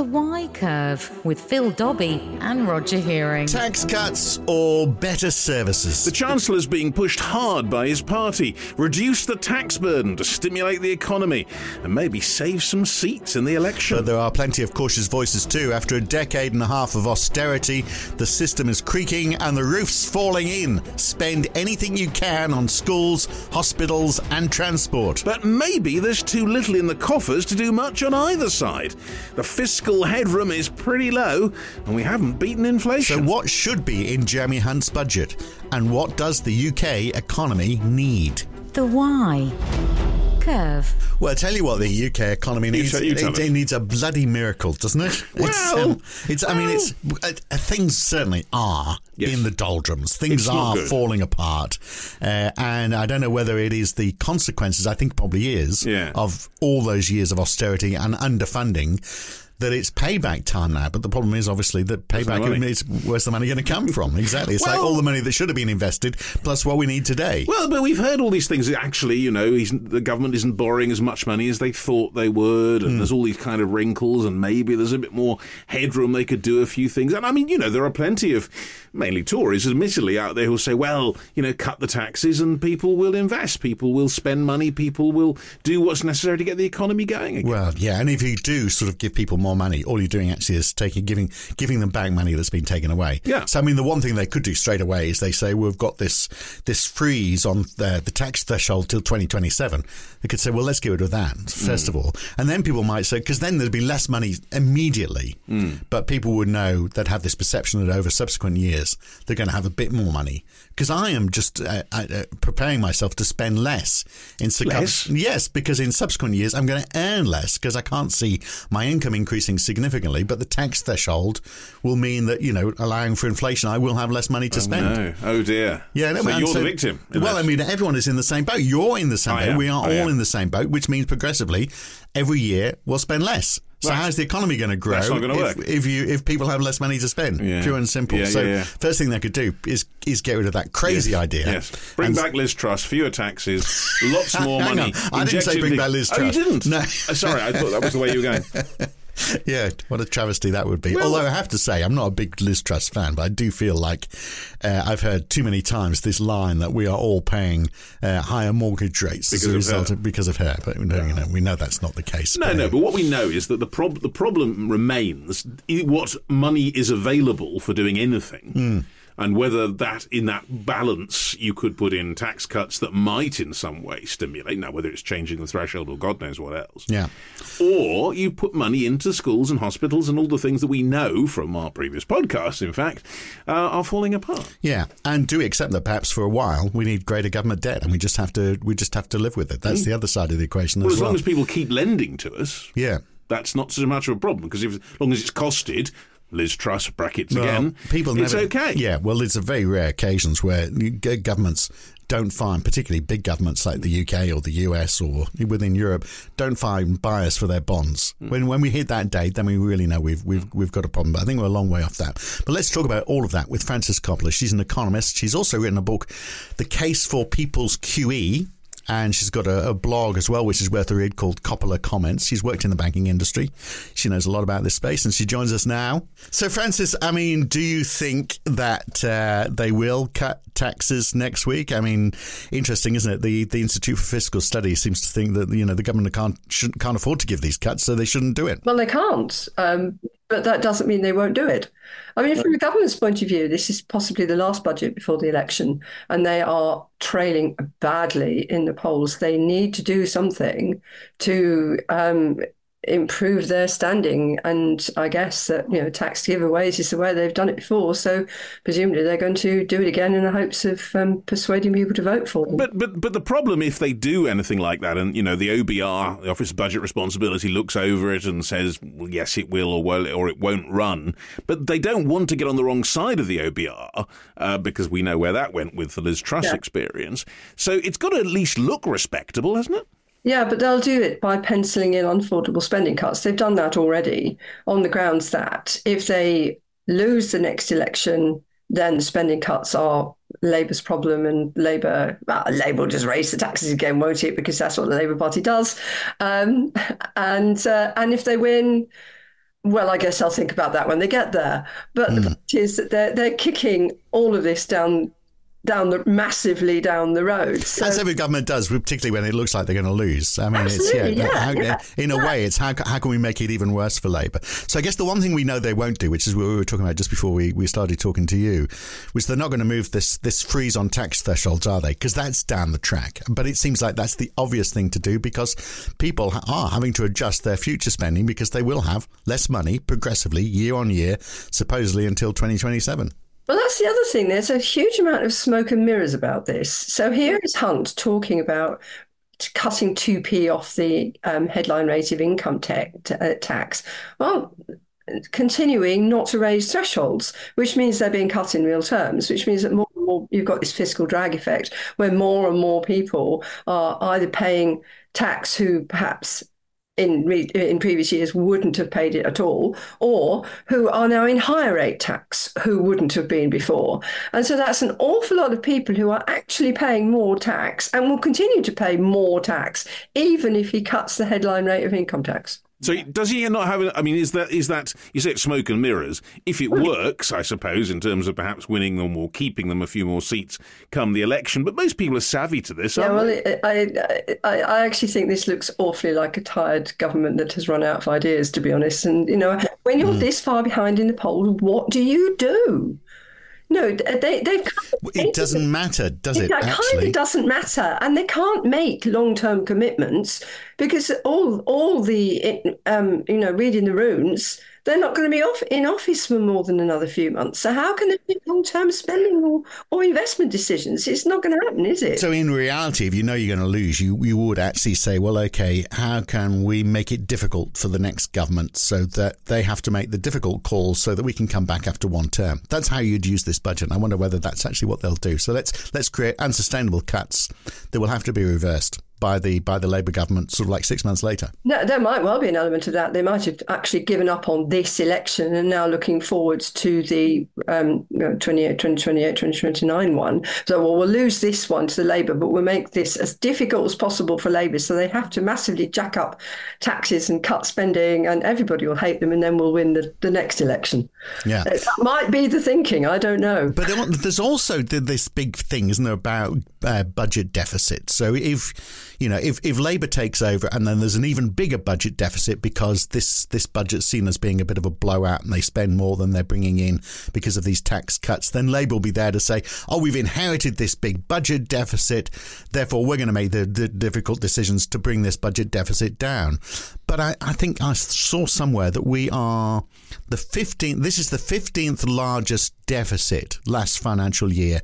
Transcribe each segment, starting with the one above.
The Why Curve with Phil Dobbie and Roger Hearing. Tax cuts or better services? The Chancellor's being pushed hard by his party. Reduce the tax burden to stimulate the economy and maybe save some seats in the election. But there are plenty of cautious voices too. After a decade and a half of austerity, the system is creaking and the roof's falling in. Spend anything you can on schools, hospitals, and transport. But maybe there's too little in the coffers to do much on either side. The fiscal headroom is pretty low, and we haven't beaten inflation. So, what should be in Jeremy Hunt's budget? And what does the UK economy need? The Why Curve. Well, I tell you what, the UK economy needs. tell- you tell it, it needs a bloody miracle, doesn't it? it's, Well, it's. I mean, it's uh, uh, things certainly are Yes. in the doldrums. Things It's are falling apart, uh, and I don't know whether it is the consequences. I think probably is Yeah. of all those years of austerity and underfunding. That it's payback time now, but the problem is obviously that payback is where's the money going to come from? Exactly, it's like all the money that should have been invested plus what we need today. Well, but we've heard all these things. Actually, you know, he's, the government isn't borrowing as much money as they thought they would, and hmm. there's all these kind of wrinkles, and maybe there's a bit more headroom. They could do a few things, and I mean, you know, there are plenty of mainly Tories, admittedly, out there who'll say, well, you know, cut the taxes, and people will invest, people will spend money, people will do what's necessary to get the economy going again. Well, yeah, and if you do sort of give people more money, all you're doing actually is taking giving giving them back money that's been taken away. Yeah. So I mean, the one thing they could do straight away is they say we've got this this freeze on the, the tax threshold till 2027. They could say, well, let's get rid of that first of all, and then people might say because then there'd be less money immediately, but people would know that have this perception that over subsequent years they're going to have a bit more money. Because I am just uh, uh, preparing myself to spend less in sub- Less? Yes, because in subsequent years I'm going to earn less because I can't see my income increasing significantly. But the tax threshold will mean that you know, allowing for inflation, I will have less money to spend. No, oh dear. Yeah, no, so you're the victim. Well, this. I mean, everyone is in the same boat. You're in the same I boat. am. We are I all am. in the same boat, which means progressively, every year we'll spend less. So Right. how's the economy going to grow That's not gonna if, work. if you if people have less money to spend? Yeah. Pure and simple. Yeah, so yeah, first thing they could do is is get rid of that crazy Yes, idea. Yes. Bring And- back Liz Truss, fewer taxes, lots more money. I didn't say bring in- back Liz Truss. Oh, you didn't? No. Uh, Sorry, I thought that was the way you were going. Yeah, what a travesty that would be. Well- Although I have to say, I'm not a big Liz Truss fan, but I do feel like uh, I've heard too many times this line that we are all paying uh, higher mortgage rates as Because a of result her. of because of her. But you know, you know, we know that's not the case. No, no, but what we know is that the, prob- the problem remains what money is available for doing anything. Hmm. And whether that, in that balance, you could put in tax cuts that might in some way stimulate, now whether it's changing the threshold or God knows what else. Yeah. Or you put money into schools and hospitals and all the things that we know from our previous podcasts, in fact, uh, are falling apart. Yeah, and do we accept that perhaps for a while we need greater government debt, and we just have to we just have to live with it. That's the other side of the equation. Well, as as well. long as people keep lending to us, yeah. that's not so much of a problem because if, as long as it's costed, Liz Truss brackets Well, again, people it's never, okay. Yeah, well, it's a very rare occasions where governments don't find, particularly big governments like the UK or the US or within Europe, don't find buyers for their bonds. Hmm. When when we hit that date, then we really know we've we've we've got a problem. But I think we're a long way off that. But let's talk about all of that with Frances Coppola. She's an economist. She's also written a book, The Case for People's QE. And she's got a, a blog as well, which is worth a read called Coppola Comments. She's worked in the banking industry. She knows a lot about this space and she joins us now. So, Frances, I mean, do you think that uh, they will cut taxes next week? I mean, interesting, isn't it? The the Institute for Fiscal Studies seems to think that, you know, the government can't, can't afford to give these cuts, so they shouldn't do it. Well, they can't, um, but that doesn't mean they won't do it. I mean, from the government's point of view, this is possibly the last budget before the election, and they are trailing badly in the polls. They need to do something to um, improve their standing, and I guess that you know tax giveaways is the way they've done it before. So presumably they're going to do it again in the hopes of um, persuading people to vote for them. But but but the problem if they do anything like that, and you know the OBR, the Office of Budget Responsibility, looks over it and says, well, yes, it will, or well, or it won't run. But they don't want to get on the wrong side of the OBR uh, because we know where that went with the Liz Truss Yeah. experience. So it's got to at least look respectable, hasn't it? Yeah, but they'll do it by penciling in unaffordable spending cuts. They've done that already on the grounds that if they lose the next election, then spending cuts are Labour's problem, and Labour, well, Labour will just raise the taxes again, won't it? Because that's what the Labour Party does. Um, and uh, and if they win, Well, I guess I'll think about that when they get there. But mm. the fact is that they're they're kicking all of this down down the massively down the road. So, As every government does, particularly when it looks like they're going to lose. I mean, it's yeah, yeah, how, yeah, in a way, it's how how can we make it even worse for Labour? So I guess the one thing we know they won't do, which is what we were talking about just before we, we started talking to you, was they're not going to move this this freeze on tax thresholds, are they? Because that's down the track. But it seems like that's the obvious thing to do because people are having to adjust their future spending because they will have less money progressively year on year, supposedly until 2027. Well, that's the other thing. There's a huge amount of smoke and mirrors about this. So here is Hunt talking about cutting 2p off the um, headline rate of income te- uh, tax. Well, continuing not to raise thresholds, which means they're being cut in real terms, which means that more and more you've got this fiscal drag effect where more and more people are either paying tax who perhaps in in previous years wouldn't have paid it at all, or who are now in higher rate tax who wouldn't have been before. And so that's an awful lot of people who are actually paying more tax and will continue to pay more tax, even if he cuts the headline rate of income tax. So does he not have? I mean, is that is that you say it's smoke and mirrors? If it works, I suppose, in terms of perhaps winning them or keeping them a few more seats come the election. But most people are savvy to this. Yeah, well, I, I I actually think this looks awfully like a tired government that has run out of ideas, to be honest. And you know, when you're mm. this far behind in the polls, what do you do? No, they, they've. it doesn't matter, does it? It kind of doesn't matter, and they can't make long-term commitments because all all the um, you know reading the runes they're not going to be off in office for more than another few months. So how can they make long-term spending or, or investment decisions? It's not going to happen, is it? So in reality, if you know you're going to lose, you you would actually say, well, okay, how can we make it difficult for the next government so that they have to make the difficult calls so that we can come back after one term? That's how you'd use this budget. I wonder whether that's actually what they'll do. So let's let's create unsustainable cuts that will have to be reversed by the by the Labour government sort of like six months later. No, there might well be an element of that. They might have actually given up on this election and now looking forwards to the um, you know, 28, 2028, 2029 one. So, well, we'll lose this one to the Labour, but we'll make this as difficult as possible for Labour. So they have to massively jack up taxes and cut spending, and everybody will hate them, and then we'll win the, the next election. Yeah. That might be the thinking. I don't know. But there's also this big thing, isn't there, about uh, budget deficit. So if you know, if, if Labour takes over and then there's an even bigger budget deficit because this, this budget's seen as being a bit of a blowout and they spend more than they're bringing in because of these tax cuts, then Labour will be there to say, oh, we've inherited this big budget deficit, therefore we're going to make the, the difficult decisions to bring this budget deficit down. But I, I think I saw somewhere that we are the 15th, this is the 15th largest deficit last financial year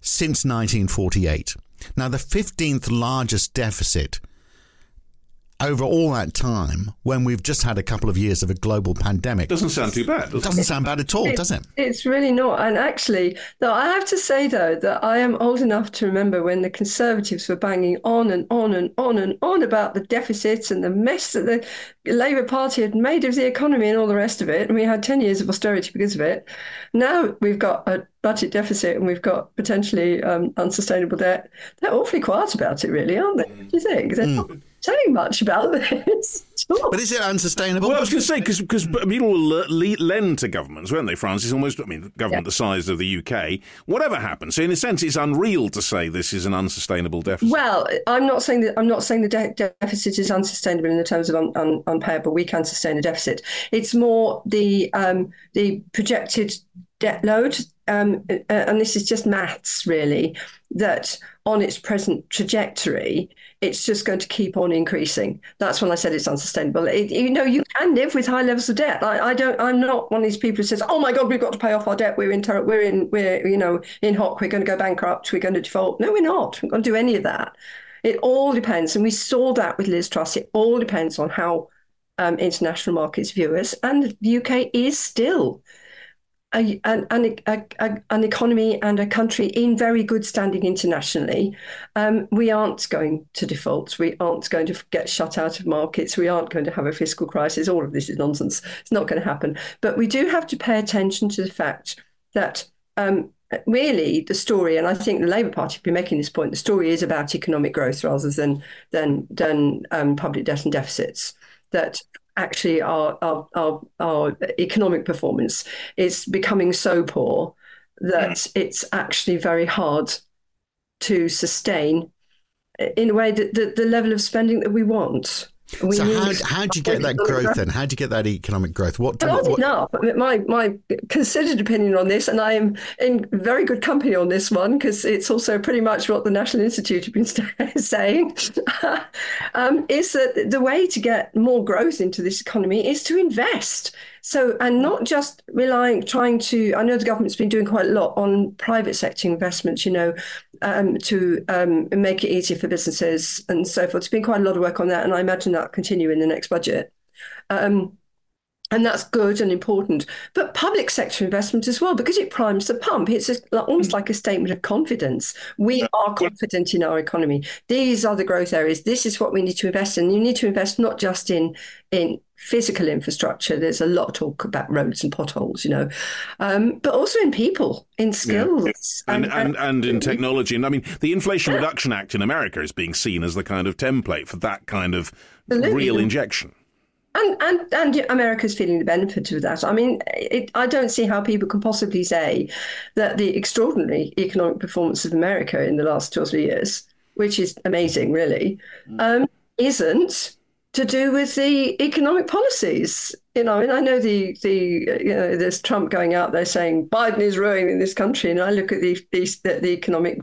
since 1948. Now, the 15th largest deficit over all that time, when we've just had a couple of years of a global pandemic, doesn't sound too bad. Does doesn't sound bad at all, it, does it? It's really not. And actually, though, I have to say though that I am old enough to remember when the Conservatives were banging on and on and on and on about the deficits and the mess that the Labour Party had made of the economy and all the rest of it, and we had ten years of austerity because of it. Now we've got a budget deficit and we've got potentially um, unsustainable debt. They're awfully quiet about it, really, aren't they? Do you think? They're mm much about this. But is it unsustainable? Well, I was going to say because because people will lend to governments, won't they? France is almost, I mean, government yeah. the size of the UK. Whatever happens, so in a sense, it's unreal to say this is an unsustainable deficit. Well, I'm not saying that. I'm not saying the de- deficit is unsustainable in the terms of un- un- unpayable. We can sustain a deficit. It's more the um, the projected debt load, um, and this is just maths, really. That on its present trajectory, it's just going to keep on increasing. That's when I said it's unsustainable. It, you know, you can live with high levels of debt. I, I, don't. I'm not one of these people who says, "Oh my God, we've got to pay off our debt. We're in. Ter- we're in. We're you know in hock. We're going to go bankrupt. We're going to default." No, we're not. We're going to do any of that. It all depends, and we saw that with Liz Truss. It all depends on how um, international markets view us, and the UK is still a, an, a, a, an economy and a country in very good standing internationally, um, we aren't going to default. We aren't going to get shut out of markets. We aren't going to have a fiscal crisis. All of this is nonsense. It's not going to happen. But we do have to pay attention to the fact that um, really the story, and I think the Labour Party have been making this point, the story is about economic growth rather than than than um, public debt and deficits. That actually our, our, our, our economic performance is becoming so poor that mm. it's actually very hard to sustain in a way that the, the level of spending that we want. We so how, how do you get that growth then? How do you get that economic growth? What, what, what? enough. My my considered opinion on this, and I am in very good company on this one because it's also pretty much what the National Institute have been saying, um, is that the way to get more growth into this economy is to invest. So, and not just relying, trying to, I know the government's been doing quite a lot on private sector investments, you know, um, to um, make it easier for businesses and so forth. It's been quite a lot of work on that, and I imagine that will continue in the next budget. Um, and that's good and important. But public sector investment as well, because it primes the pump. It's a, almost like a statement of confidence. We are confident in our economy. These are the growth areas. This is what we need to invest in. You need to invest not just in in physical infrastructure. There's a lot of talk about roads and potholes, you know, um, but also in people, in skills, yeah. and, and, and, and in technology. And I mean, the Inflation Reduction Act in America is being seen as the kind of template for that kind of Absolutely. real injection. And, and and America's feeling the benefit of that. I mean, it, I don't see how people can possibly say that the extraordinary economic performance of America in the last two or three years, which is amazing, really, mm. um, isn't to do with the economic policies. You know, I mean, I know the the you know there's Trump going out there saying Biden is ruining this country, and I look at the the, the economic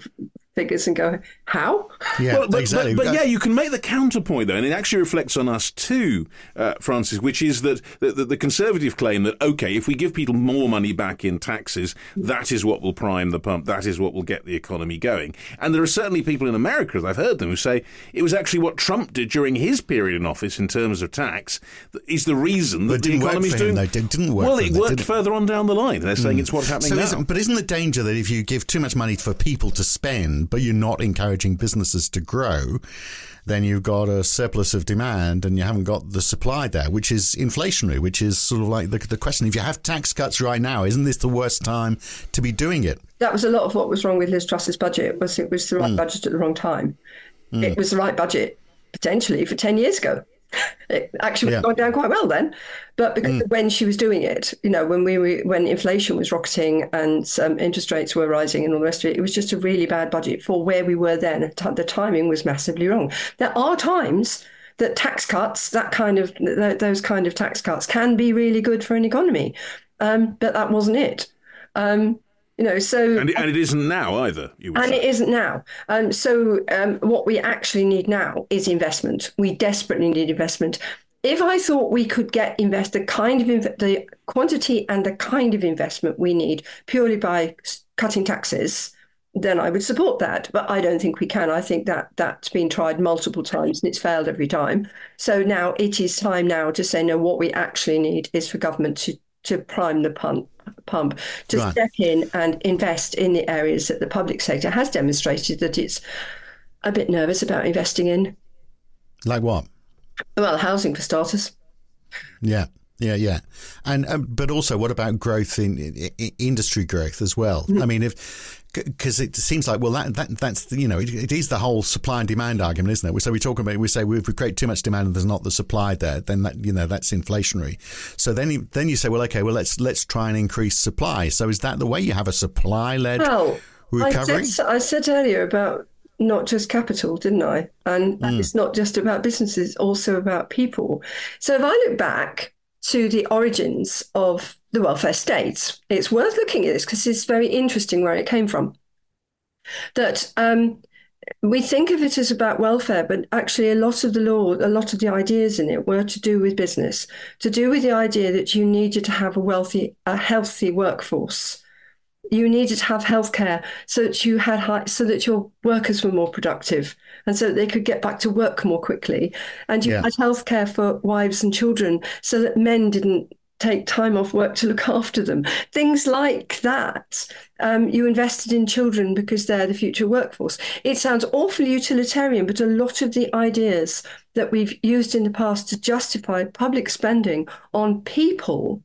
figures and go, how? Yeah, well, but, exactly. But, but, yeah, you can make the counterpoint though, and it actually reflects on us too, uh, Frances, which is that the, the, the, conservative claim that okay, if we give people more money back in taxes, that is what will prime the pump, that is what will get the economy going. And there are certainly people in America, as I've heard them, who say it was actually what Trump did during his period in office in terms of tax is the reason that the economy is doing. Though. It didn't work. Well, it worked further on down the line. They're saying mm. it's what's happening so now. Isn't, but isn't the danger that if you give too much money for people to spend but you're not encouraging businesses to grow, then you've got a surplus of demand and you haven't got the supply there, which is inflationary, which is sort of like the, the question. If you have tax cuts right now, isn't this the worst time to be doing it? That was a lot of what was wrong with Liz Truss's budget. Was it was the right mm. budget at the wrong time? Mm. It was the right budget potentially for ten years ago it actually was yeah. going down quite well then. But because mm. when she was doing it, you know, when we were, when inflation was rocketing and um, interest rates were rising and all the rest of it, it was just a really bad budget for where we were then. The timing was massively wrong. There are times that tax cuts, that kind of those kind of tax cuts, can be really good for an economy, um, but that wasn't it. Um, you know, so and it, and it isn't now either. and say. it isn't now. Um, so um, what we actually need now is investment. We desperately need investment. If I thought we could get invest the kind of inv- the quantity and the kind of investment we need purely by cutting taxes, then I would support that. But I don't think we can. I think that that's been tried multiple times and it's failed every time. So now it is time now to say no. What we actually need is for government to to prime the pump pump to right. step in and invest in the areas that the public sector has demonstrated that it's a bit nervous about investing in. Like what? Well, housing for starters. Yeah. Yeah, yeah, and um, but also, what about growth in, in, in industry growth as well? Mm-hmm. I mean, if because it seems like well that, that that's you know it, it is the whole supply and demand argument, isn't it? So we talk about we say if we create too much demand and there's not the supply there, then that you know that's inflationary. So then you, then you say well okay well let's let's try and increase supply. So is that the way you have a supply led well, recovery? I said, I said earlier about not just capital, didn't I? And mm. it's not just about businesses, also about people. So if I look back to the origins of the welfare states. It's worth looking at this because it's very interesting where it came from. That um, we think of it as about welfare, but actually, a lot of the law, a lot of the ideas in it were to do with business, to do with the idea that you needed to have a wealthy, a healthy workforce. You needed to have healthcare so that you had high, so that your workers were more productive and so that they could get back to work more quickly. And you yeah. had healthcare for wives and children so that men didn't take time off work to look after them. Things like that. Um, you invested in children because they're the future workforce. It sounds awfully utilitarian, but a lot of the ideas that we've used in the past to justify public spending on people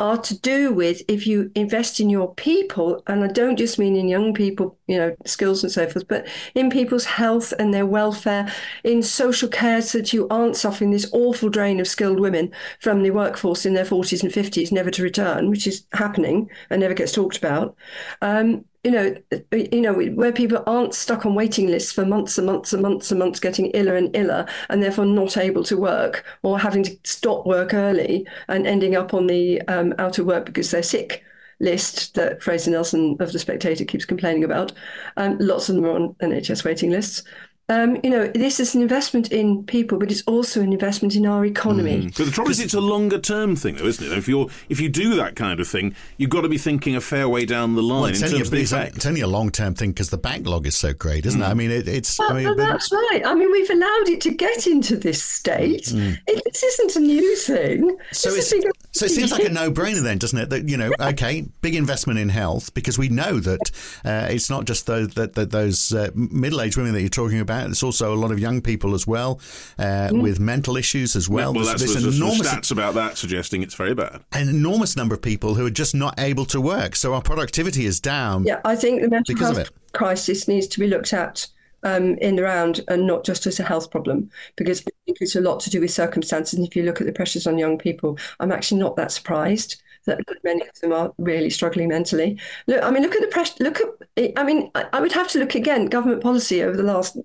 are to do with if you invest in your people, and I don't just mean in young people, you know, skills and so forth, but in people's health and their welfare, in social care, so that you aren't suffering this awful drain of skilled women from the workforce in their 40s and 50s, never to return, which is happening and never gets talked about. Um, you know, you know, where people aren't stuck on waiting lists for months and months and months and months, getting iller and iller, and therefore not able to work or having to stop work early and ending up on the um, out of work because they're sick list that Fraser Nelson of the Spectator keeps complaining about. Um, lots of them are on NHS waiting lists um, you know, this is an investment in people, but it's also an investment in our economy. Mm. But the trouble is, it's a longer term thing, though, isn't it? If you if you do that kind of thing, you've got to be thinking a fair way down the line well, in terms a, of the it's, effect. It's only a long term thing because the backlog is so great, isn't mm. it? I mean, it, it's. Well, I mean, that's right. I mean, we've allowed it to get into this state. Mm. It, this isn't a new thing. So, it's, so it seems like a no brainer, then, doesn't it? That you know, okay, big investment in health because we know that uh, it's not just those that, that those uh, middle aged women that you're talking about. It's also a lot of of young people as well uh, mm. with mental issues as well. Well, there's, that's, there's, enormous stats about that suggesting it's very bad. An enormous number of people who are just not able to work. So our productivity is down. Yeah, I think the mental health crisis needs to be looked at um, in the round and not just as a health problem because I think it's a lot to do with circumstances. And if you look at the pressures on young people, I'm actually not that surprised that many of them are really struggling mentally. Look, I mean, look at the pressure. Look at, I mean, I would have to look again government policy over the last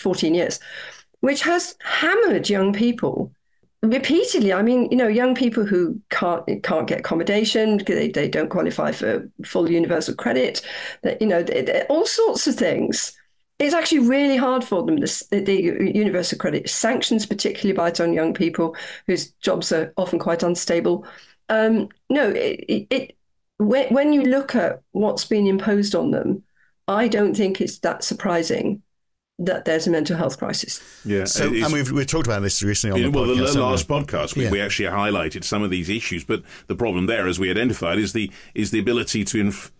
14 years, which has hammered young people repeatedly. I mean, you know, young people who can't can't get accommodation, they, they don't qualify for full universal credit, that you know, they, they, all sorts of things. It's actually really hard for them. The, the universal credit sanctions particularly bite on young people whose jobs are often quite unstable. Um, no, it, it when, when you look at what's been imposed on them, I don't think it's that surprising that there's a mental health crisis. Yeah, so and we've we've talked about this recently on the well, podcast. the last podcast we, yeah. we, actually highlighted some of these issues, but the problem there, as we identified, is the is the ability to inf-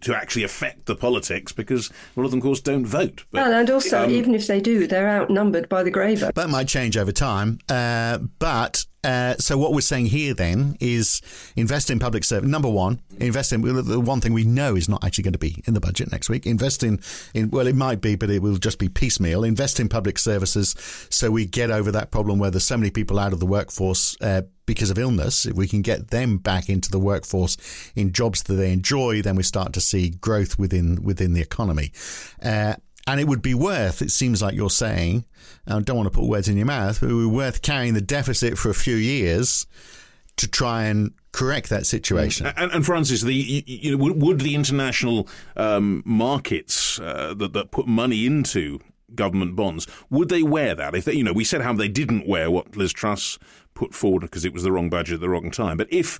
to actually affect the politics because a lot of them, of course, don't vote. But, well, and also, um, even if they do, they're outnumbered by the grey vote. That might change over time, uh, but uh, so what we're saying here then is invest in public service. Number one, invest in the one thing we know is not actually going to be in the budget next week. Invest in, in well, it might be, but it will just be piecemeal. Invest in public services so we get over that problem where there's so many people out of the workforce uh, because of illness. If we can get them back into the workforce in jobs that they enjoy, then we start to see growth within within the economy. Uh, and it would be worth, it seems like you're saying, I don't want to put words in your mouth, but it would be worth carrying the deficit for a few years to try and correct that situation. And, and Frances, the you know, would the international um, markets uh, that, that put money into government bonds would they wear that? If they, you know, we said how they didn't wear what Liz Truss put forward because it was the wrong budget at the wrong time. But if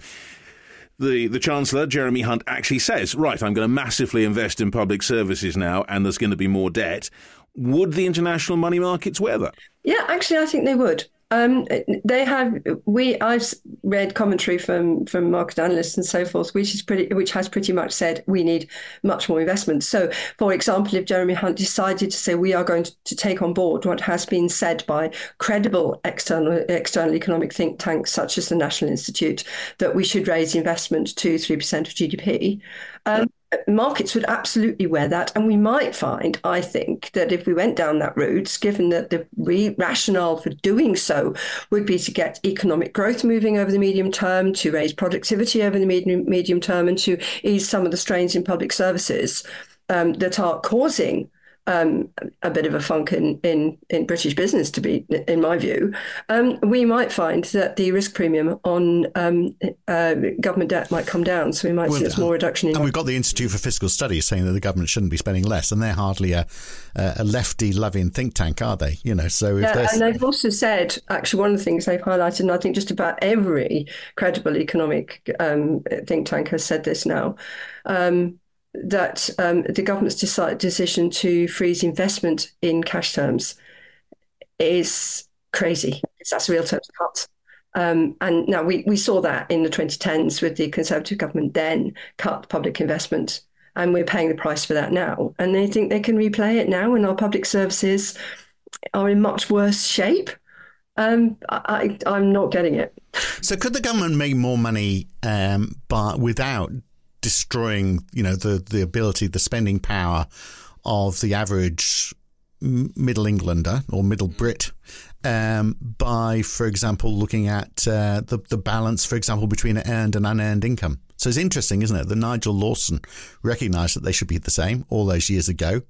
the, the Chancellor, Jeremy Hunt, actually says, right, I'm going to massively invest in public services now and there's going to be more debt. Would the international money markets wear that? Yeah, actually, I think they would. Um, they have we I've read commentary from from market analysts and so forth, which is pretty which has pretty much said we need much more investment. So, for example, if Jeremy Hunt decided to say we are going to, to take on board what has been said by credible external external economic think tanks such as the National Institute that we should raise investment to three percent of GDP. Um, markets would absolutely wear that. And we might find, I think, that if we went down that route, given that the re- rationale for doing so would be to get economic growth moving over the medium term, to raise productivity over the medium, medium term, and to ease some of the strains in public services um, that are causing um, a bit of a funk in, in, in British business, to be in my view, um, we might find that the risk premium on um, uh, government debt might come down. So we might well, see a small reduction in. And we've got the Institute for Fiscal Studies saying that the government shouldn't be spending less, and they're hardly a, a lefty loving think tank, are they? You know, so yeah, and they've also said actually one of the things they've highlighted, and I think just about every credible economic um, think tank has said this now. Um, that um, the government's decision to freeze investment in cash terms is crazy. That's real terms cut. Um, and now we, we saw that in the 2010s with the Conservative government then cut public investment, and we're paying the price for that now. And they think they can replay it now, and our public services are in much worse shape. Um, I, I'm not getting it. So, could the government make more money, um, but without destroying, you know, the the ability, the spending power of the average Middle Englander or Middle Brit um, by, for example, looking at uh, the the balance, for example, between earned and unearned income. So it's interesting, isn't it, that Nigel Lawson recognised that they should be the same all those years ago,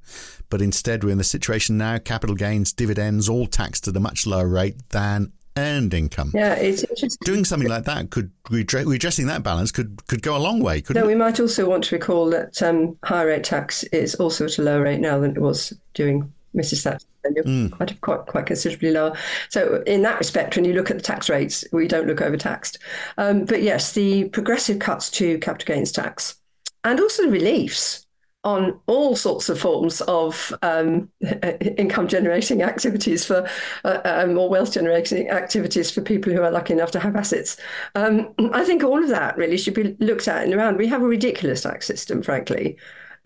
but instead we're in the situation now: capital gains, dividends, all taxed at a much lower rate than earned income. Yeah, it's interesting. Doing something like that could redressing that balance could could go a long way. Couldn't no, we might also want to recall that um, higher rate tax is also at a lower rate now than it was during Mrs. Thatcher. Mm. Quite, quite, quite considerably lower. So, in that respect, when you look at the tax rates, we don't look overtaxed. Um, but yes, the progressive cuts to capital gains tax and also the reliefs on all sorts of forms of um, income generating activities for uh, um, or wealth generating activities for people who are lucky enough to have assets. Um, I think all of that really should be looked at and around. We have a ridiculous tax system, frankly.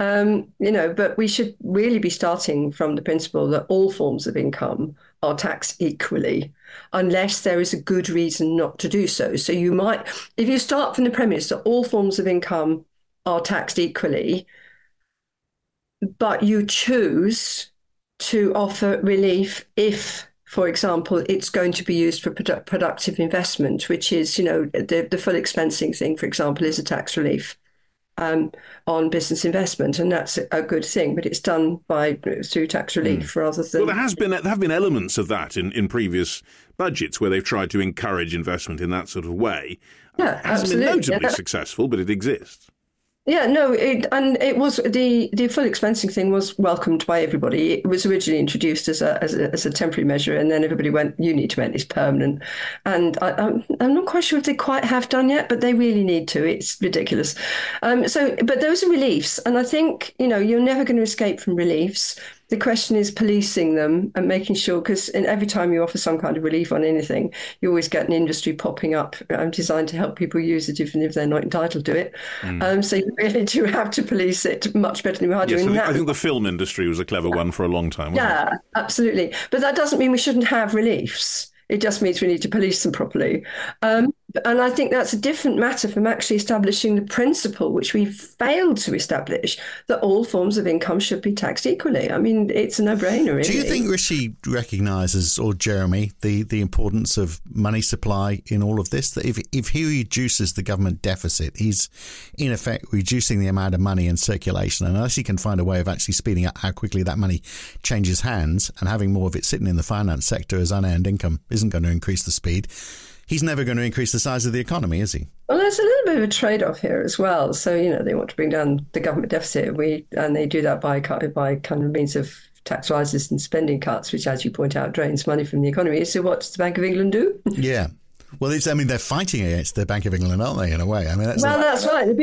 Um, you know, but we should really be starting from the principle that all forms of income are taxed equally, unless there is a good reason not to do so. So you might, if you start from the premise that all forms of income are taxed equally, but you choose to offer relief if for example, it's going to be used for produ- productive investment, which is, you know, the, the full expensing thing, for example, is a tax relief um, on business investment, and that's a good thing. But it's done by through tax relief mm. rather than. Well, there has been there have been elements of that in, in previous budgets where they've tried to encourage investment in that sort of way. Yeah, it hasn't absolutely. been notably yeah. successful, but it exists. Yeah, no, it, and it was the the full expensing thing was welcomed by everybody. It was originally introduced as a as a, as a temporary measure, and then everybody went, "You need to make this permanent." And I, am I'm, I'm not quite sure if they quite have done yet, but they really need to. It's ridiculous. Um, so, but those are reliefs, and I think you know you're never going to escape from reliefs the question is policing them and making sure because every time you offer some kind of relief on anything you always get an industry popping up um, designed to help people use it even if they're not entitled to it mm. um, so you really do have to police it much better than we are yes, doing I think, now I think the film industry was a clever one for a long time yeah it? absolutely but that doesn't mean we shouldn't have reliefs it just means we need to police them properly. Um, and I think that's a different matter from actually establishing the principle, which we've failed to establish, that all forms of income should be taxed equally. I mean, it's a no-brainer. Really. Do you think Rishi recognises, or Jeremy, the, the importance of money supply in all of this? That if if he reduces the government deficit, he's in effect reducing the amount of money in circulation, and unless he can find a way of actually speeding up how quickly that money changes hands and having more of it sitting in the finance sector as unearned income isn't going to increase the speed he's never going to increase the size of the economy, is he? Well, there's a little bit of a trade-off here as well. So you know they want to bring down the government deficit, we and they do that by by kind of means of tax rises and spending cuts, which, as you point out, drains money from the economy. So what does the Bank of England do? Yeah. Well, I mean, they're fighting against the Bank of England, aren't they? In a way, I mean, that's well, that's right.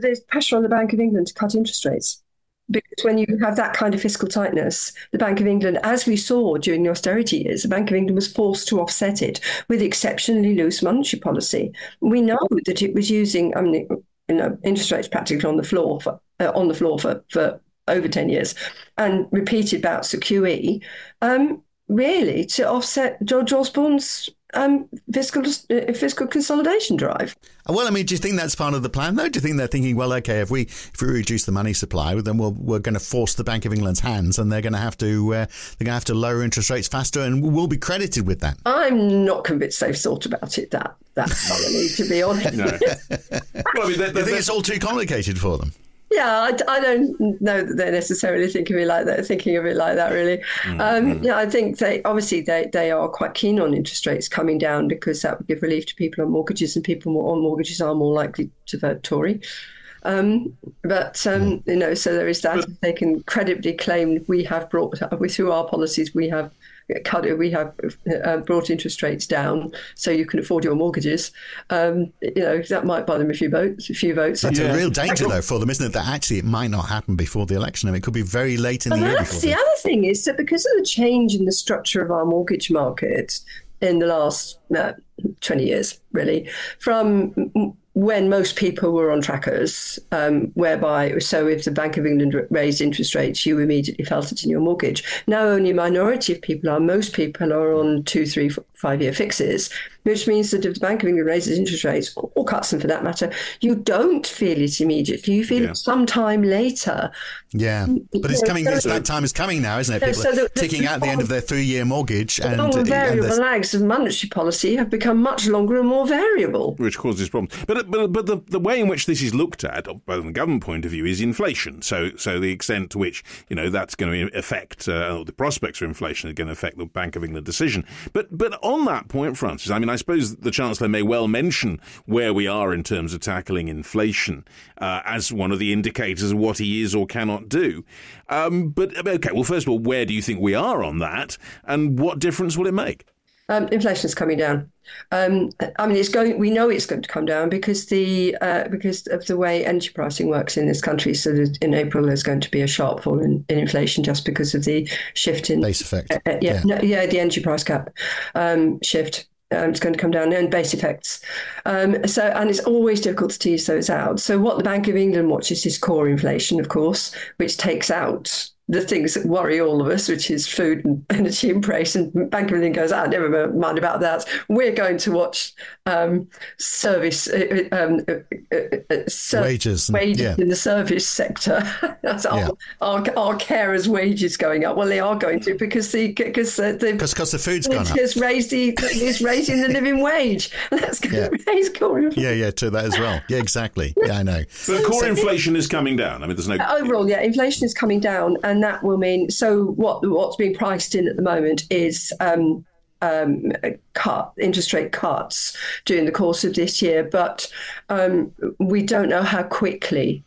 there's pressure on the Bank of England to cut interest rates. Because when you have that kind of fiscal tightness, the Bank of England, as we saw during the austerity years, the Bank of England was forced to offset it with exceptionally loose monetary policy. We know that it was using, I mean, you know, interest rates practically on the floor for uh, on the floor for, for over ten years, and repeated bouts of QE, um, really to offset George Osborne's um, fiscal uh, fiscal consolidation drive. Well, I mean, do you think that's part of the plan, though? Do you think they're thinking, well, okay, if we if we reduce the money supply, then we'll, we're going to force the Bank of England's hands, and they're going to have to uh, they're going to have to lower interest rates faster, and we'll be credited with that. I'm not convinced they've thought about it that that thoroughly, to be honest. no. well, I mean, they're, they're, think it's all too complicated for them? Yeah, I, I, don't know that they're necessarily thinking of it like that. Thinking of it like that, really. Mm-hmm. Um, yeah, I think they obviously they, they are quite keen on interest rates coming down because that would give relief to people on mortgages, and people on mortgages are more likely to vote Tory. Um, but um, mm. you know, so there is that. But, they can credibly claim we have brought through our policies we have we have uh, brought interest rates down so you can afford your mortgages. Um, you know that might buy them a few votes. A few votes. That's yeah. a real danger though for them, isn't it? That actually it might not happen before the election. I mean, it could be very late in and the year. That's the other thing is that because of the change in the structure of our mortgage market in the last uh, 20 years, really, from when most people were on trackers, um, whereby, so if the Bank of England raised interest rates, you immediately felt it in your mortgage. Now only a minority of people are. Most people are on two, three, five year fixes, which means that if the Bank of England raises interest rates or cuts them for that matter, you don't feel it immediately. You feel Yeah. it sometime later. Yeah, but it's coming. It's that time is coming now, isn't it? People so the- the- ticking out the end of their three-year mortgage, and, long and variable there's- lags of monetary policy have become much longer and more variable. which causes problems. But but but the, the way in which this is looked at, both from the government point of view, is inflation. So so the extent to which you know that's going to affect uh, the prospects for inflation are going to affect the Bank of England decision. But but on that point, Frances, I mean, I suppose the Chancellor may well mention where we are in terms of tackling inflation uh, as one of the indicators of what he is or cannot do. Um, but okay, well, first of all, where do you think we are on that, and what difference will it make? Um, inflation is coming down. Um, I mean, it's going. We know it's going to come down because the uh, because of the way energy pricing works in this country. So that in April, there's going to be a sharp fall in, in inflation just because of the shift in base effect. uh, uh, yeah, no, yeah, the energy price cap um, shift. Um, it's going to come down and base effects. Um, so, and it's always difficult to tease those out. So, what the Bank of England watches is core inflation, of course, which takes out the things that worry all of us, which is food and energy and price. And Bank of England goes, ah, never mind about that. We're going to watch um, service uh, um, uh, uh, uh, ser- Wages and- wages yeah. in the service sector. That's our, Yeah. our our carers' wages going up. Well, they are going to because the because uh, the Because the food's gone up. it's raised the it's raising the living wage. That's going Yeah. to raise core inflation. Yeah, yeah, to that as well. Yeah, exactly. Yeah, I know. But core inflation is coming down. I mean, there's no Overall, yeah, inflation is coming down, and that will mean so. What what's being priced in at the moment is um, um, cut interest rate cuts during the course of this year, but um, we don't know how quickly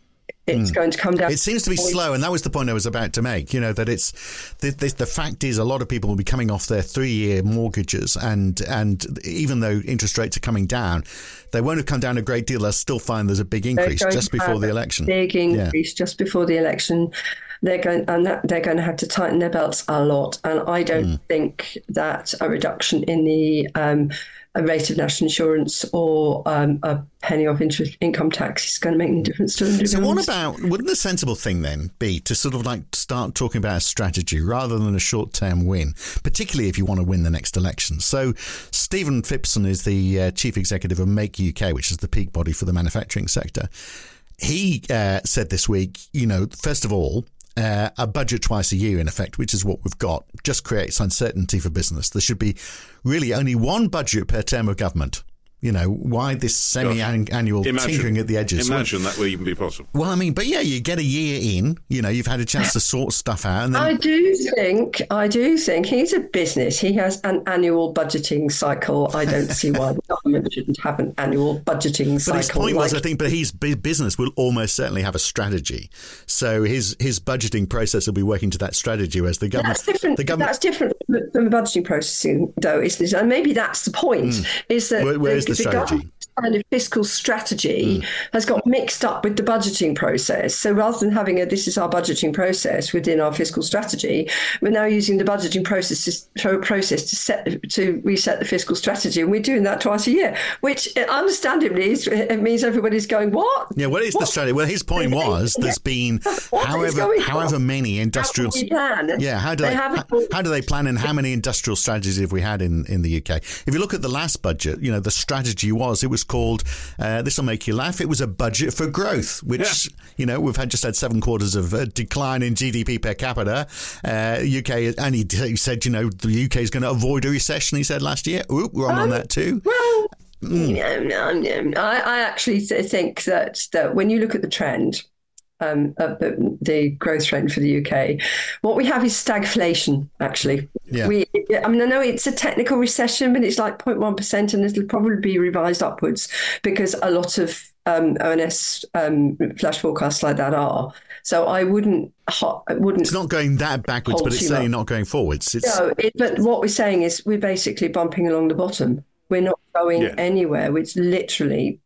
it's going to come down. It seems to be slow, and that was the point I was about to make. You know that it's the, the, the fact is a lot of people will be coming off their three-year mortgages, and and even though interest rates are coming down, they won't have come down a great deal. They'll still find there's a big increase just before the election. Big Yeah. increase just before the election. They're going and that, they're going to have to tighten their belts a lot. And I don't Hmm. think that a reduction in the um, a rate of national insurance or um, a penny off interest income tax is going to make any difference to them. So what about wouldn't the sensible thing then be to sort of like start talking about a strategy rather than a short term win, particularly if you want to win the next election? So Stephen Phipson is the uh, chief executive of Make UK, which is the peak body for the manufacturing sector. He uh, said this week, you know, first of all, uh, a budget twice a year, in effect, which is what we've got, just creates uncertainty for business. There should be really only one budget per term of government. You know, why this semi-annual tinkering at the edges? Well- Imagine that will even be possible. well, I mean, but yeah, you get a year in, you know, you've had a chance to sort stuff out, and then I do think, I do think he's a business. He has an annual budgeting cycle. I don't see why the government shouldn't have an annual budgeting cycle. But his point was, I think, but his business will almost certainly have a strategy. So his his budgeting process will be working to that strategy, whereas the government, That's different. the government, That's different from the budgeting processing, though, isn't it? And maybe that's the point. Mm. Is that. Where- where is the strategy? Kind of fiscal strategy has got mixed up with the budgeting process. So rather than having a this is our budgeting process within our fiscal strategy, we're now using the budgeting process to, process to set to reset the fiscal strategy, and we're doing that twice a year, which uh, understandably is, it means everybody's going what? yeah, what is the strategy? Well, his point was there's been What is however on? however many industrial. How plan? Yeah, how do They they, how, how do they plan and how many industrial strategies have we had in, in the UK? If you look at the last budget, you know, the strategy was it was called uh, this will make you laugh. It was a budget for growth, which you know we've had just had seven quarters of uh, decline in GDP per capita. Uh, UK and he, he said, you know, the UK is going to avoid a recession. He said last year. Ooh, we're on, on that too. Well, Hmm. no, no, no. I, I actually think that that when you look at the trend, um, of the, the growth trend for the UK, what we have is stagflation. Actually, Yeah. we. I mean, I know it's a technical recession, but it's like 0.1 percent, and it'll probably be revised upwards because a lot of um, ONS um, flash forecasts like that are. So I wouldn't. ho- I wouldn't. It's not going that backwards, but it's certainly up. not going forwards. It's No, it, but what we're saying is we're basically bumping along the bottom. We're not going Yeah. anywhere. It's literally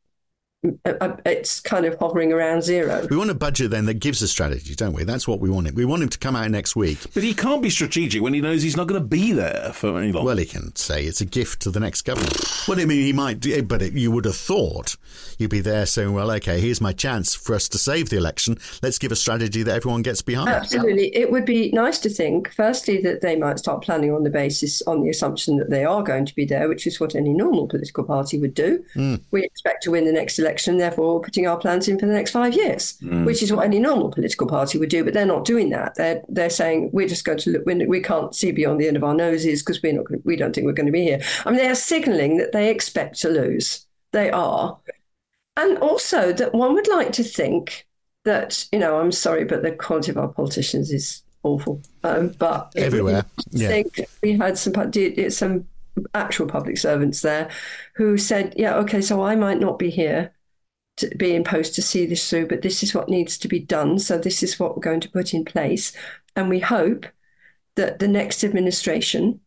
Uh, uh, it's kind of hovering around zero. We want a budget then that gives a strategy, don't we? That's what we want. Him. We want him to come out next week. But he can't be strategic when he knows he's not going to be there for any long. Well, he can say it's a gift to the next government. Well, I mean, he might, do, eh, but it, you would have thought you'd be there saying, "Well, okay, here's my chance for us to save the election. Let's give a strategy that everyone gets behind." Absolutely, it would be nice to think, firstly, that they might start planning on the basis on the assumption that they are going to be there, which is what any normal political party would do. Mm. We expect to win the next election, therefore we're putting our plans in for the next five years, mm. which is what any normal political party would do. But they're not doing that. They're they're saying we're just going to look. We can't see beyond the end of our noses because we're not. We don't think we're going to be here. I mean, they are signalling that they expect to lose. They are, and also that one would like to think that you know. I'm sorry, but the quality of our politicians is awful. Um, but everywhere, yeah. think we had some some actual public servants there who said, "Yeah, okay, so I might not be here." To be in post to see this through, but this is what needs to be done. So, this is what we're going to put in place. And we hope that the next administration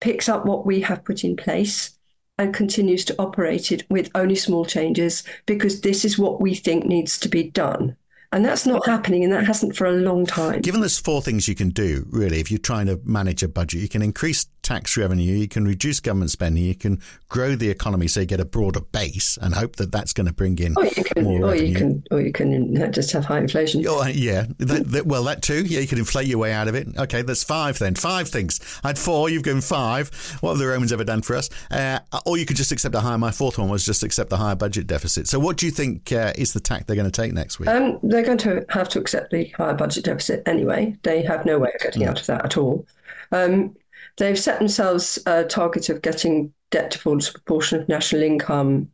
picks up what we have put in place and continues to operate it with only small changes because this is what we think needs to be done. And that's not happening, and that hasn't for a long time. Given there's four things you can do, really, if you're trying to manage a budget, you can increase tax revenue, you can reduce government spending, you can grow the economy so you get a broader base and hope that that's going to bring in or you can, more or revenue. You can, or you can just have high inflation. Oh, yeah. That, that, well, that too. Yeah, you can inflate your way out of it. Okay, there's five then. Five things. I had four, you've given five. What have the Romans ever done for us? Uh, or you could just accept a higher, my fourth one was just accept the higher budget deficit. So what do you think uh, is the tack they're going to take next week? Um, they're going to have to accept the higher budget deficit anyway. They have no way of getting mm. out of that at all. Um, they've set themselves a target of getting debt default as a proportion of national income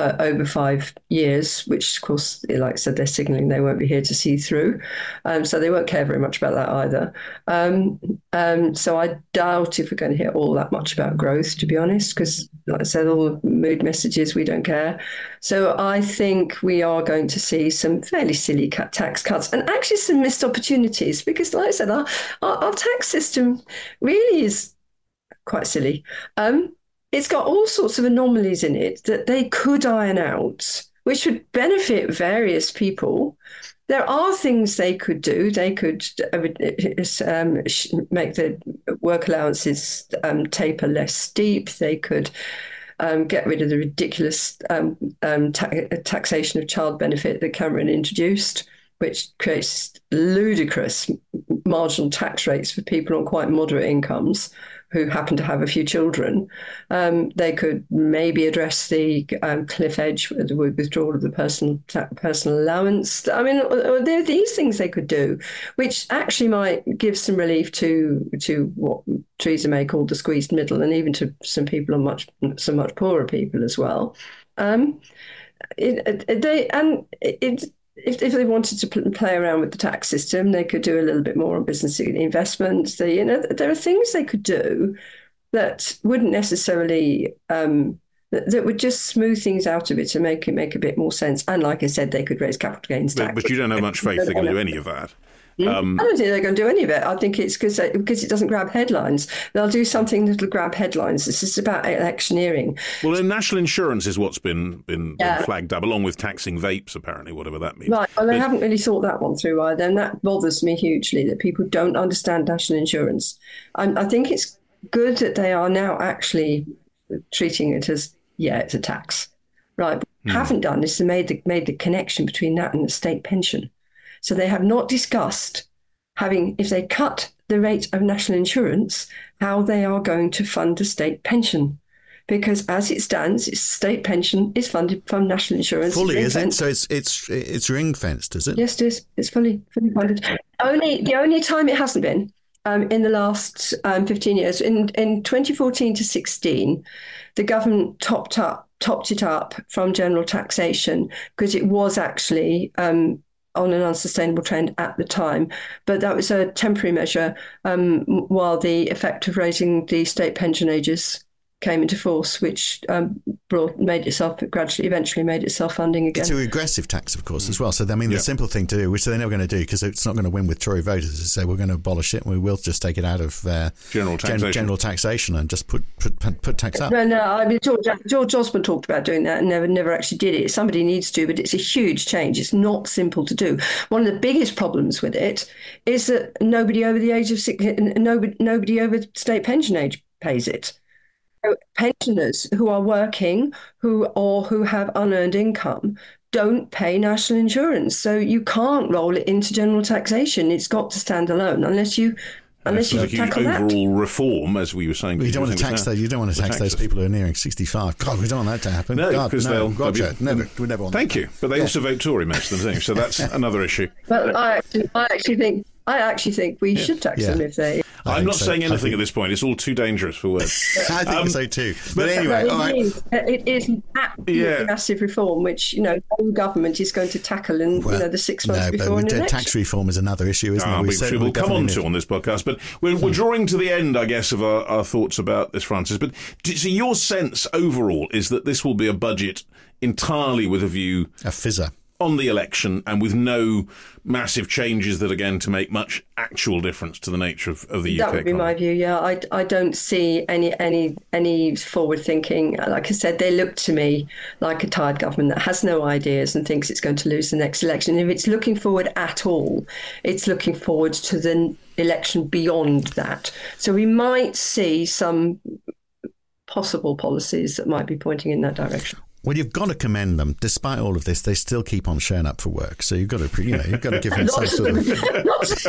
uh, over five years, which of course, like I said, they're signalling they won't be here to see through. Um, so they won't care very much about that either. Um, um, so I doubt if we're going to hear all that much about growth, to be honest, because like I said, all the mood messages, we don't care. So I think we are going to see some fairly silly tax cuts and actually some missed opportunities because, like I said, our, our, our tax system really is quite silly. Um, it's got all sorts of anomalies in it that they could iron out, which would benefit various people. There are things they could do. They could um, make the work allowances um, taper less steep. They could um, get rid of the ridiculous um, um, ta- taxation of child benefit that Cameron introduced, which creates ludicrous marginal tax rates for people on quite moderate incomes who happen to have a few children, um, they could maybe address the um, cliff edge with withdrawal of the personal personal allowance. I mean, uh, there are these things they could do, which actually might give some relief to to what Theresa May called the squeezed middle, and even to some people on much some much poorer people as well. Um, it, it, they and it, if, if they wanted to play around with the tax system, they could do a little bit more on business investment. They, you know, there are things they could do that wouldn't necessarily um, that, that, would just smooth things out a bit to make it make a bit more sense. And like I said, they could raise capital gains tax. But, but you don't have much faith they're going to do any of that. Hmm? Um, I don't think they're going to do any of it. I think it's because because it doesn't grab headlines. They'll do something that'll grab headlines. This is about electioneering. Well, then national insurance is what's been been, yeah. been, flagged up, along with taxing vapes, apparently, whatever that means. Right. Well, they but, haven't really thought that one through either, and that bothers me hugely that people don't understand national insurance. I, I think it's good that they are now actually treating it as yeah, it's a tax. Right. Hmm. haven't done is they made the made the connection between that and the state pension. So they have not discussed having, if they cut the rate of national insurance, how they are going to fund a state pension. Because as it stands, its state pension is funded from national insurance. Fully, is it? So it's it's it's ring fenced, is it? Yes, it is. It's fully fully funded. Only the only time it hasn't been um, in the last um, 15 years. In, in 2014 to 16, the government topped up topped it up from general taxation because it was actually um, on an unsustainable trend at the time. But that was a temporary measure um, while the effect of raising the state pension ages came into force, which um, brought made itself gradually, eventually made itself funding again. It's a regressive tax, of course, as well. So I mean, the Yeah. simple thing to do, which they're never going to do because it's not going to win with Tory voters, is say we're going to abolish it and we will just take it out of uh, General taxation. general taxation and just put put, put, put tax up. No, no. I mean, George, George Osborne talked about doing that and never, never actually did it. Somebody needs to, but it's a huge change. It's not simple to do. One of the biggest problems with it is that nobody over the age of six, nobody, nobody over state pension age pays it. So pensioners who are working, who or who have unearned income, don't pay national insurance. So you can't roll it into general taxation. It's got to stand alone unless you, unless There's you a huge tackle that. overall reform, as we were saying. Well, you don't want to tax those. You don't want to tax those people who are nearing sixty-five. God, we don't want that to happen. No, because no, they'll, they'll be- never, we never want. Thank you, but they also vote Tory most of the thing, so that's another issue. But I actually, I actually think, I actually think we should tax Yeah. them if they. I I'm not so. saying anything think- at this point. It's all too dangerous for words. I think Um, so too. But, but- anyway, it, all right. is, it is absolutely Yeah. massive reform, which you know no government is going to tackle in you know the six months no, before an but election. tax reform is another issue, isn't Ah, it? we, said we will come on to on this podcast, but we're, we're drawing to the end, I guess, of our, our thoughts about this, Frances. But do, so your sense overall is that this will be a budget entirely with a view a fizzer. On the election and with no massive changes that are going to make much actual difference to the nature of, of the UK That would be my view. Yeah, I, I don't see any any any forward thinking. Like I said, they look to me like a tired government that has no ideas and thinks it's going to lose the next election. If it's looking forward at all, it's looking forward to the election beyond that. So we might see some possible policies that might be pointing in that direction. Well, you've got to commend them. Despite all of this, they still keep on showing up for work. So you've got to, you know, you've got to give them some sort of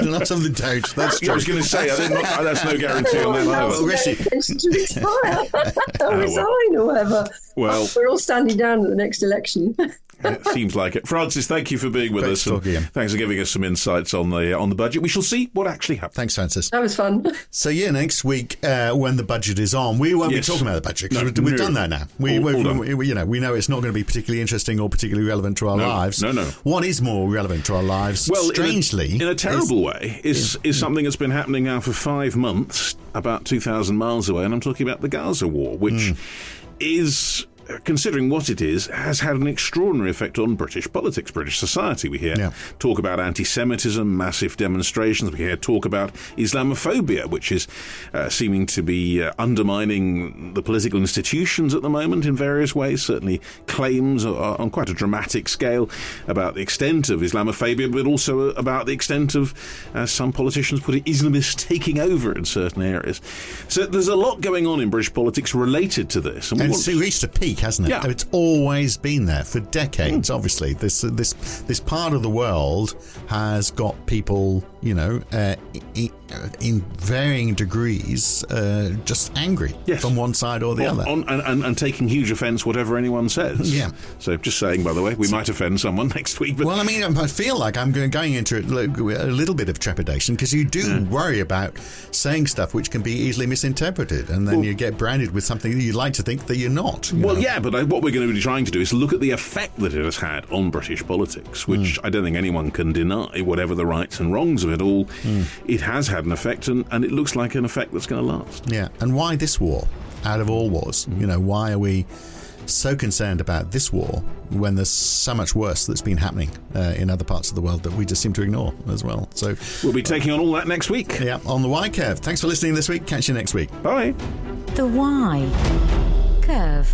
lots of the doubt. That's I was going to say, I didn't, not, that's no guarantee on that. Oh, Rishi. to retire or oh, well. resign or whatever. Well- we're all standing down at the next election. It seems like it. Frances, thank you for being with Great us. to talk and. Thanks for giving us some insights on the on the budget. We shall see what actually happens. Thanks, Frances. that was fun. So yeah, next week uh, when the budget is on, we won't Yes. be talking about the budget 'cause No, we've, we've no. done that now. We, All- all done. we- you know, we know it's not going to be particularly interesting or particularly relevant to our No, lives. no, no. What is more relevant to our lives? Well, in a- strangely, in a, is- terrible way, is is something that's been happening now for five months, about two thousand miles away, and I'm talking about the Gaza war, which Hmm. is. Uh, Considering what it is, has had an extraordinary effect on British politics, British society. We hear Yeah. talk about anti-Semitism, massive demonstrations. We hear talk about Islamophobia, which is uh, seeming to be uh, undermining the political institutions at the moment in various ways. Certainly, claims on quite a dramatic scale about the extent of Islamophobia, but also about the extent of, as some politicians put it, Islamists taking over in certain areas. So there's a lot going on in British politics related to this. And want- it's reached a peak, hasn't it? Yeah. It's always been there for decades. Obviously, this this this part of the world has got people, you know, uh, i- in varying degrees, uh, just angry Yes. from one side or the on, other. on- and, and, and taking huge offence whatever anyone says. Yeah. So just saying, by the way, we might offend someone next week. But Well, I mean, I feel like I'm going going into it a little bit of trepidation because you do worry about saying stuff which can be easily misinterpreted, and then you get branded with something that you'd like to think that you're not. you Well, know. yeah, but I, what we're going to be trying to do is look at the effect that it has had on British politics, which Hmm. I don't think anyone can deny, whatever the rights and wrongs of it all. Hmm. It has had an effect, and, and it looks like an effect that's going to last. Yeah, and why this war? Out of all wars, you know, why are we so concerned about this war when there's so much worse that's been happening uh, in other parts of the world that we just seem to ignore as well? So, We'll be taking on all that next week. yeah, on the Why Curve. Thanks for listening this week. Catch you next week. Bye. The Why Curve.